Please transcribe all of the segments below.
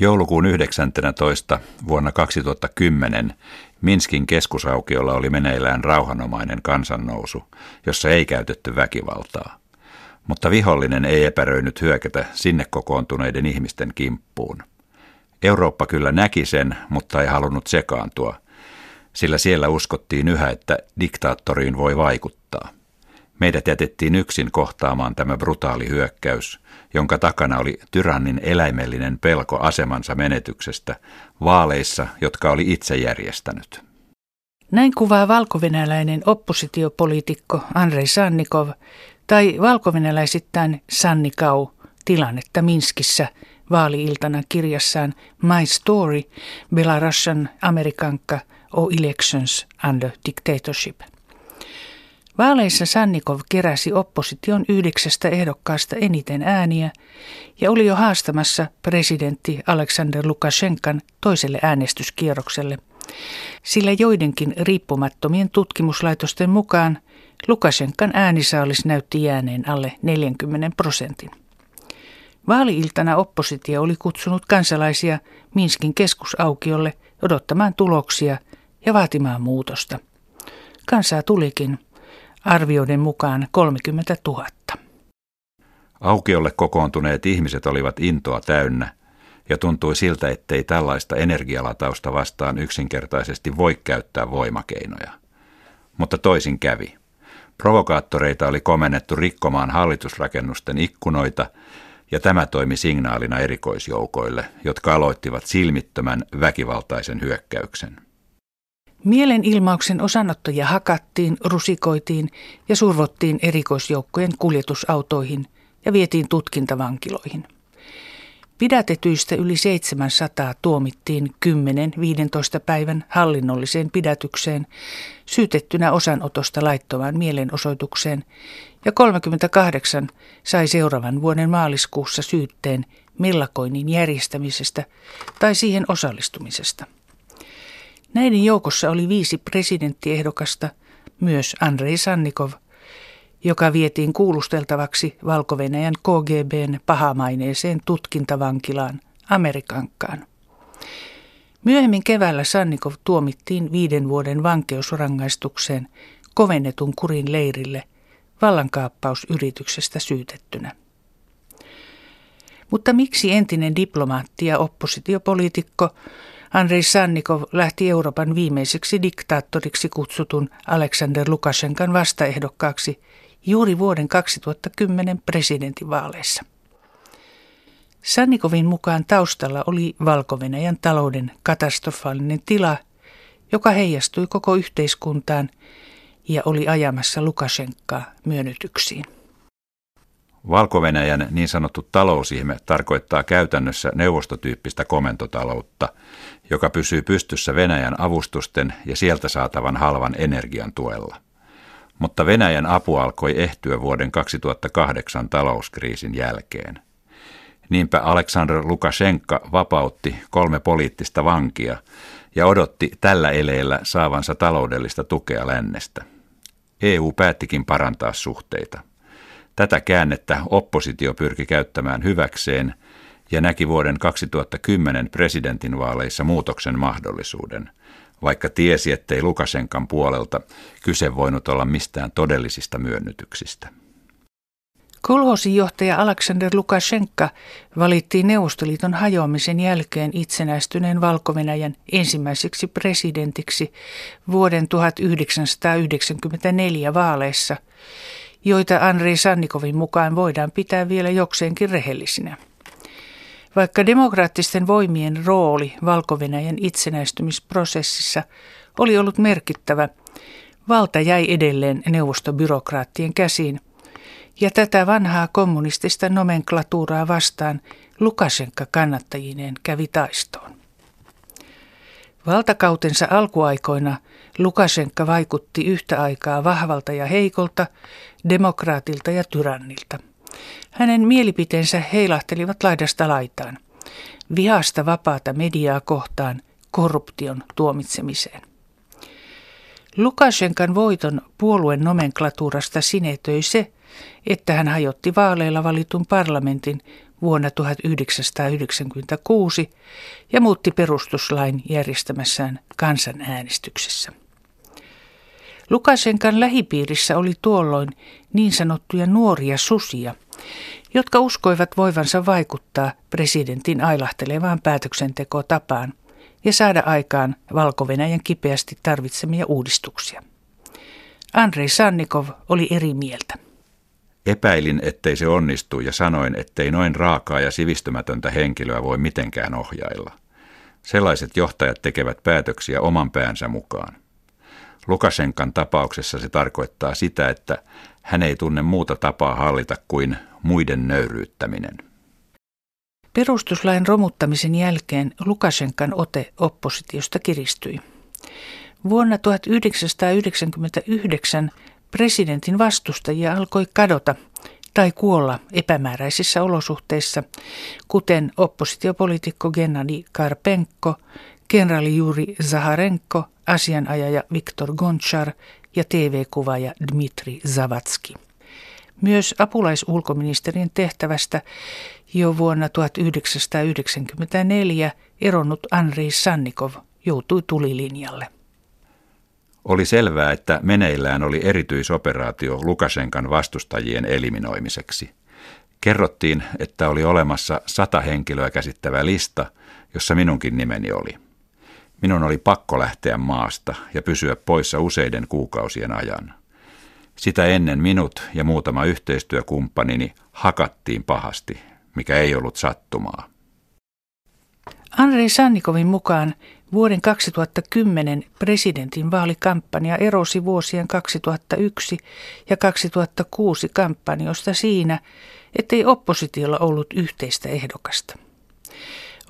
Joulukuun 19. vuonna 2010 Minskin keskusaukiolla oli meneillään rauhanomainen kansannousu, jossa ei käytetty väkivaltaa. Mutta vihollinen ei epäröinyt hyökätä sinne kokoontuneiden ihmisten kimppuun. Eurooppa kyllä näki sen, mutta ei halunnut sekaantua, sillä siellä uskottiin yhä, että diktaattoriin voi vaikuttaa. Meidät jätettiin yksin kohtaamaan tämä brutaali hyökkäys, jonka takana oli tyrannin eläimellinen pelko asemansa menetyksestä vaaleissa, jotka oli itse järjestänyt. Näin kuvaa valkovenäläinen oppositiopoliitikko Andrei Sannikov tai valkovenäläisittäin Sannikau tilannetta Minskissä vaaliiltana kirjassaan My Story, Belarusian Amerikanka or Elections under Dictatorship. Vaaleissa Sannikov keräsi opposition yhdeksästä ehdokkaasta eniten ääniä ja oli jo haastamassa presidentti Aleksander Lukashenkan toiselle äänestyskierrokselle. Sillä joidenkin riippumattomien tutkimuslaitosten mukaan Lukashenkan äänisaalis näytti jääneen alle 40 prosentin. Vaaliiltana oppositio oli kutsunut kansalaisia Minskin keskusaukiolle odottamaan tuloksia ja vaatimaan muutosta. Kansaa tulikin – arvioiden mukaan 30 000. Aukiolle kokoontuneet ihmiset olivat intoa täynnä, ja tuntui siltä, ettei tällaista energialatausta vastaan yksinkertaisesti voi käyttää voimakeinoja. Mutta toisin kävi. Provokaattoreita oli komennettu rikkomaan hallitusrakennusten ikkunoita, ja tämä toimi signaalina erikoisjoukoille, jotka aloittivat silmittömän väkivaltaisen hyökkäyksen. Mielenilmauksen osanottoja hakattiin, rusikoitiin ja survottiin erikoisjoukkojen kuljetusautoihin ja vietiin tutkintavankiloihin. Pidätetyistä yli 700 tuomittiin 10-15 päivän hallinnolliseen pidätykseen, syytettynä osanotosta laittomaan mielenosoitukseen, ja 38 sai seuraavan vuoden maaliskuussa syytteen mellakoinnin järjestämisestä tai siihen osallistumisesta. Näiden joukossa oli viisi presidenttiehdokasta, myös Andrei Sannikov, joka vietiin kuulusteltavaksi valko KGBn pahamaineeseen tutkintavankilaan Amerikankkaan. Myöhemmin keväällä Sannikov tuomittiin viiden vuoden vankeusrangaistukseen kovennetun kurin leirille vallankaappausyrityksestä syytettynä. Mutta miksi entinen diplomaatti ja oppositiopoliitikko Andrei Sannikov lähti Euroopan viimeiseksi diktaattoriksi kutsutun Aleksander Lukashenkan vastaehdokkaaksi juuri vuoden 2010 presidentinvaaleissa. Sannikovin mukaan taustalla oli valko talouden katastrofaalinen tila, joka heijastui koko yhteiskuntaan ja oli ajamassa Lukashenkaa myönnytyksiin. Valko niin sanottu talousihme tarkoittaa käytännössä neuvostotyyppistä komentotaloutta, joka pysyy pystyssä Venäjän avustusten ja sieltä saatavan halvan energian tuella. Mutta Venäjän apu alkoi ehtyä vuoden 2008 talouskriisin jälkeen. Niinpä Aleksandr Lukashenka vapautti kolme poliittista vankia ja odotti tällä eleellä saavansa taloudellista tukea lännestä. EU päättikin parantaa suhteita. Tätä käännettä oppositio pyrki käyttämään hyväkseen ja näki vuoden 2010 presidentinvaaleissa muutoksen mahdollisuuden, vaikka tiesi, ettei Lukasenkan puolelta kyse voinut olla mistään todellisista myönnytyksistä. Kolhosin johtaja Aleksander Lukashenka valittiin Neuvostoliiton hajoamisen jälkeen itsenäistyneen valko ensimmäiseksi presidentiksi vuoden 1994 vaaleissa, joita Andrei Sannikovin mukaan voidaan pitää vielä jokseenkin rehellisinä. Vaikka demokraattisten voimien rooli valko itsenäistymisprosessissa oli ollut merkittävä, valta jäi edelleen neuvostobyrokraattien käsiin, ja tätä vanhaa kommunistista nomenklatuuraa vastaan Lukashenka kannattajineen kävi taistoon. Valtakautensa alkuaikoina Lukashenka vaikutti yhtä aikaa vahvalta ja heikolta, demokraatilta ja tyrannilta – hänen mielipiteensä heilahtelivat laidasta laitaan. Vihasta vapaata mediaa kohtaan korruption tuomitsemiseen. Lukashenkan voiton puolueen nomenklatuurasta sinetöi se, että hän hajotti vaaleilla valitun parlamentin vuonna 1996 ja muutti perustuslain järjestämässään kansanäänestyksessä. Lukashenkan lähipiirissä oli tuolloin niin sanottuja nuoria susia, jotka uskoivat voivansa vaikuttaa presidentin ailahtelevaan päätöksentekotapaan ja saada aikaan valko kipeästi tarvitsemia uudistuksia. Andrei Sannikov oli eri mieltä. Epäilin, ettei se onnistu ja sanoin, ettei noin raakaa ja sivistymätöntä henkilöä voi mitenkään ohjailla. Sellaiset johtajat tekevät päätöksiä oman päänsä mukaan. Lukashenkan tapauksessa se tarkoittaa sitä, että hän ei tunne muuta tapaa hallita kuin muiden nöyryyttäminen. Perustuslain romuttamisen jälkeen Lukashenkan ote oppositiosta kiristyi. Vuonna 1999 presidentin vastustajia alkoi kadota tai kuolla epämääräisissä olosuhteissa, kuten oppositiopoliitikko Gennadi Karpenko, kenraali Juri Zaharenko, asianajaja Viktor Gonchar ja TV-kuvaaja Dmitri Zavatski. Myös apulaisulkoministerin tehtävästä jo vuonna 1994 eronnut Andrei Sannikov joutui tulilinjalle. Oli selvää, että meneillään oli erityisoperaatio Lukashenkan vastustajien eliminoimiseksi. Kerrottiin, että oli olemassa sata henkilöä käsittävä lista, jossa minunkin nimeni oli. Minun oli pakko lähteä maasta ja pysyä poissa useiden kuukausien ajan. Sitä ennen minut ja muutama yhteistyökumppanini hakattiin pahasti, mikä ei ollut sattumaa. Andrei Sannikovin mukaan vuoden 2010 presidentin vaalikampanja erosi vuosien 2001 ja 2006 kampanjoista siinä, ettei oppositiolla ollut yhteistä ehdokasta.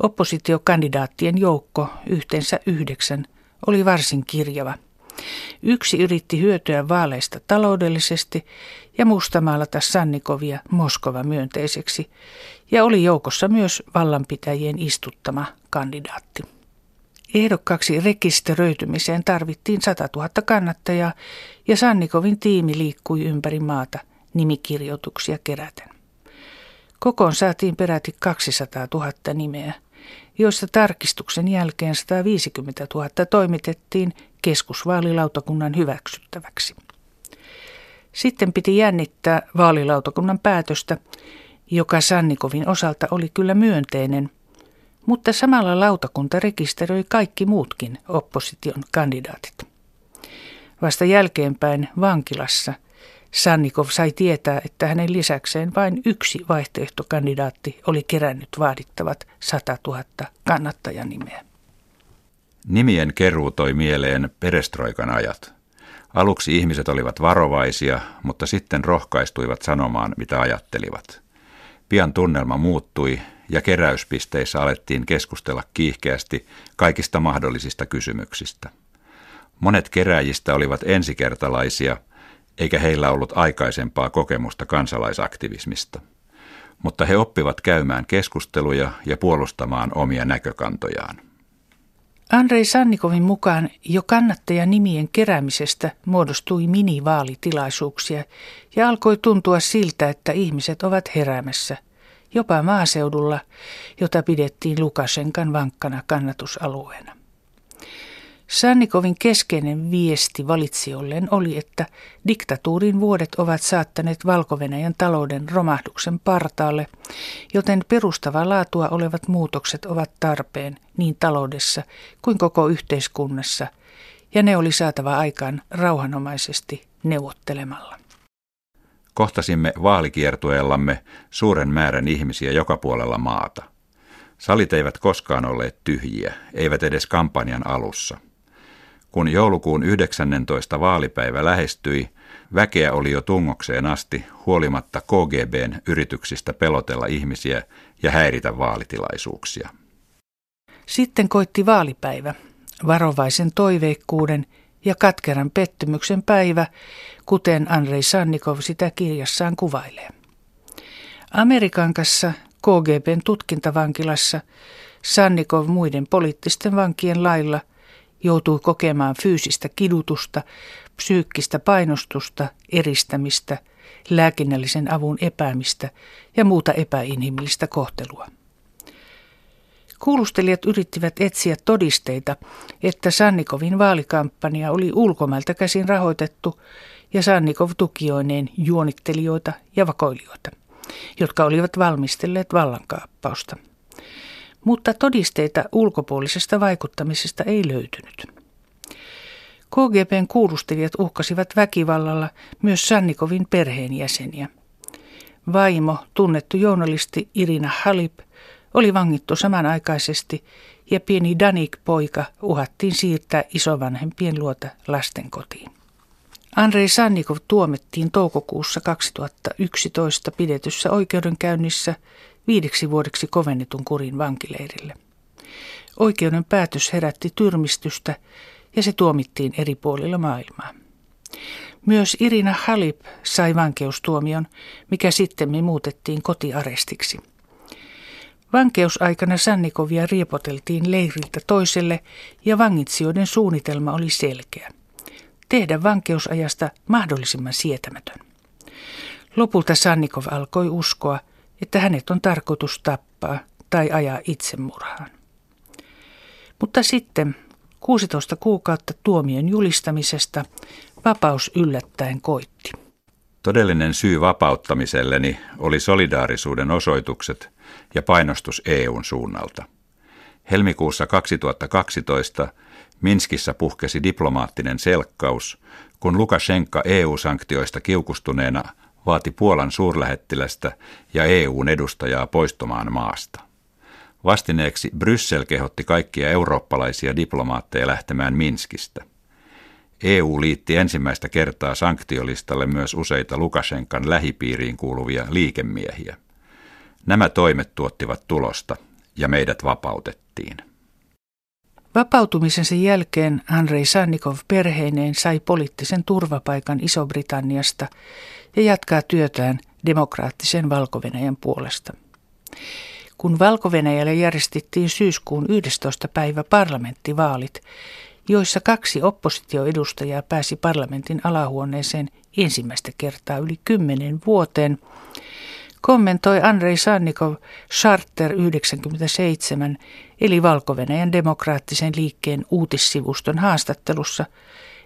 Oppositiokandidaattien joukko, yhteensä yhdeksän, oli varsin kirjava. Yksi yritti hyötyä vaaleista taloudellisesti ja mustamaalata Sannikovia Moskova myönteiseksi, ja oli joukossa myös vallanpitäjien istuttama kandidaatti. Ehdokkaaksi rekisteröitymiseen tarvittiin 100 000 kannattajaa ja Sannikovin tiimi liikkui ympäri maata nimikirjoituksia keräten. Kokoon saatiin peräti 200 000 nimeä – joista tarkistuksen jälkeen 150 000 toimitettiin keskusvaalilautakunnan hyväksyttäväksi. Sitten piti jännittää vaalilautakunnan päätöstä, joka Sannikovin osalta oli kyllä myönteinen, mutta samalla lautakunta rekisteröi kaikki muutkin opposition kandidaatit. Vasta jälkeenpäin vankilassa – Sannikov sai tietää, että hänen lisäkseen vain yksi vaihtoehtokandidaatti oli kerännyt vaadittavat 100 000 kannattajanimeä. Nimien keruu toi mieleen perestroikan ajat. Aluksi ihmiset olivat varovaisia, mutta sitten rohkaistuivat sanomaan, mitä ajattelivat. Pian tunnelma muuttui ja keräyspisteissä alettiin keskustella kiihkeästi kaikista mahdollisista kysymyksistä. Monet keräjistä olivat ensikertalaisia – eikä heillä ollut aikaisempaa kokemusta kansalaisaktivismista. Mutta he oppivat käymään keskusteluja ja puolustamaan omia näkökantojaan. Andrei Sannikovin mukaan jo kannattajanimien keräämisestä muodostui minivaalitilaisuuksia ja alkoi tuntua siltä, että ihmiset ovat heräämässä, jopa maaseudulla, jota pidettiin Lukashenkan vankkana kannatusalueena. Sannikovin keskeinen viesti valitsijoilleen oli, että diktatuurin vuodet ovat saattaneet valko talouden romahduksen partaalle, joten perustavaa laatua olevat muutokset ovat tarpeen niin taloudessa kuin koko yhteiskunnassa, ja ne oli saatava aikaan rauhanomaisesti neuvottelemalla. Kohtasimme vaalikiertueellamme suuren määrän ihmisiä joka puolella maata. Salit eivät koskaan olleet tyhjiä, eivät edes kampanjan alussa – kun joulukuun 19. vaalipäivä lähestyi, väkeä oli jo tungokseen asti huolimatta KGBn yrityksistä pelotella ihmisiä ja häiritä vaalitilaisuuksia. Sitten koitti vaalipäivä, varovaisen toiveikkuuden ja katkeran pettymyksen päivä, kuten Andrei Sannikov sitä kirjassaan kuvailee. Amerikankassa KGBn tutkintavankilassa Sannikov muiden poliittisten vankien lailla joutui kokemaan fyysistä kidutusta, psyykkistä painostusta, eristämistä, lääkinnällisen avun epäämistä ja muuta epäinhimillistä kohtelua. Kuulustelijat yrittivät etsiä todisteita, että Sannikovin vaalikampanja oli ulkomailta käsin rahoitettu ja Sannikov tukioineen juonittelijoita ja vakoilijoita, jotka olivat valmistelleet vallankaappausta. Mutta todisteita ulkopuolisesta vaikuttamisesta ei löytynyt. KGBn kuulustelijat uhkasivat väkivallalla myös Sannikovin perheenjäseniä. Vaimo, tunnettu journalisti Irina Halip, oli vangittu samanaikaisesti ja pieni Danik-poika uhattiin siirtää isovanhempien luota lastenkotiin. Andrei Sannikov tuomittiin toukokuussa 2011 pidetyssä oikeudenkäynnissä viideksi vuodeksi kovennetun kurin vankileirille. Oikeuden päätös herätti tyrmistystä ja se tuomittiin eri puolilla maailmaa. Myös Irina Halip sai vankeustuomion, mikä sitten muutettiin kotiarestiksi. Vankeusaikana Sannikovia riepoteltiin leiriltä toiselle ja vangitsijoiden suunnitelma oli selkeä. Tehdä vankeusajasta mahdollisimman sietämätön. Lopulta Sannikov alkoi uskoa, että hänet on tarkoitus tappaa tai ajaa itsemurhaan. Mutta sitten 16 kuukautta tuomion julistamisesta vapaus yllättäen koitti. Todellinen syy vapauttamiselleni oli solidaarisuuden osoitukset ja painostus EUn suunnalta. Helmikuussa 2012 Minskissä puhkesi diplomaattinen selkkaus, kun Lukashenka EU-sanktioista kiukustuneena vaati Puolan suurlähettilästä ja EUn edustajaa poistumaan maasta. Vastineeksi Bryssel kehotti kaikkia eurooppalaisia diplomaatteja lähtemään Minskistä. EU liitti ensimmäistä kertaa sanktiolistalle myös useita Lukashenkan lähipiiriin kuuluvia liikemiehiä. Nämä toimet tuottivat tulosta ja meidät vapautettiin. Vapautumisensa jälkeen Andrei Sannikov perheineen sai poliittisen turvapaikan Iso-Britanniasta ja jatkaa työtään demokraattisen valko puolesta. Kun valko järjestettiin syyskuun 11. päivä parlamenttivaalit, joissa kaksi oppositioedustajaa pääsi parlamentin alahuoneeseen ensimmäistä kertaa yli kymmenen vuoteen, kommentoi Andrei Sannikov Charter 97 eli valko demokraattisen liikkeen uutissivuston haastattelussa,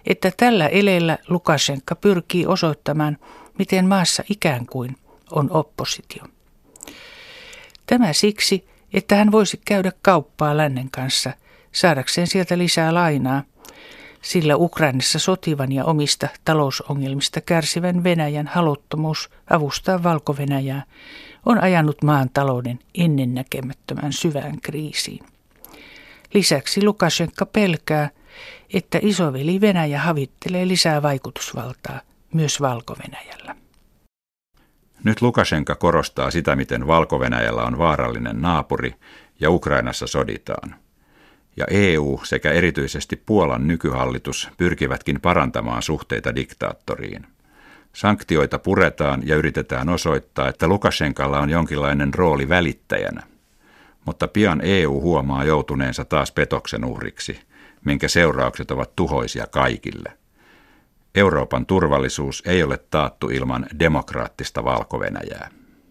että tällä eleellä Lukashenka pyrkii osoittamaan, miten maassa ikään kuin on oppositio. Tämä siksi, että hän voisi käydä kauppaa lännen kanssa saadakseen sieltä lisää lainaa, sillä Ukrainassa sotivan ja omista talousongelmista kärsivän Venäjän haluttomuus avustaa valko on ajanut maan talouden ennennäkemättömän syvään kriisiin. Lisäksi Lukashenka pelkää, että isoveli Venäjä havittelee lisää vaikutusvaltaa myös valko -Venäjällä. Nyt Lukashenka korostaa sitä, miten valko on vaarallinen naapuri ja Ukrainassa soditaan. Ja EU sekä erityisesti Puolan nykyhallitus pyrkivätkin parantamaan suhteita diktaattoriin. Sanktioita puretaan ja yritetään osoittaa, että Lukashenkalla on jonkinlainen rooli välittäjänä. Mutta pian EU huomaa joutuneensa taas petoksen uhriksi, minkä seuraukset ovat tuhoisia kaikille – Euroopan turvallisuus ei ole taattu ilman demokraattista valko -Venäjää.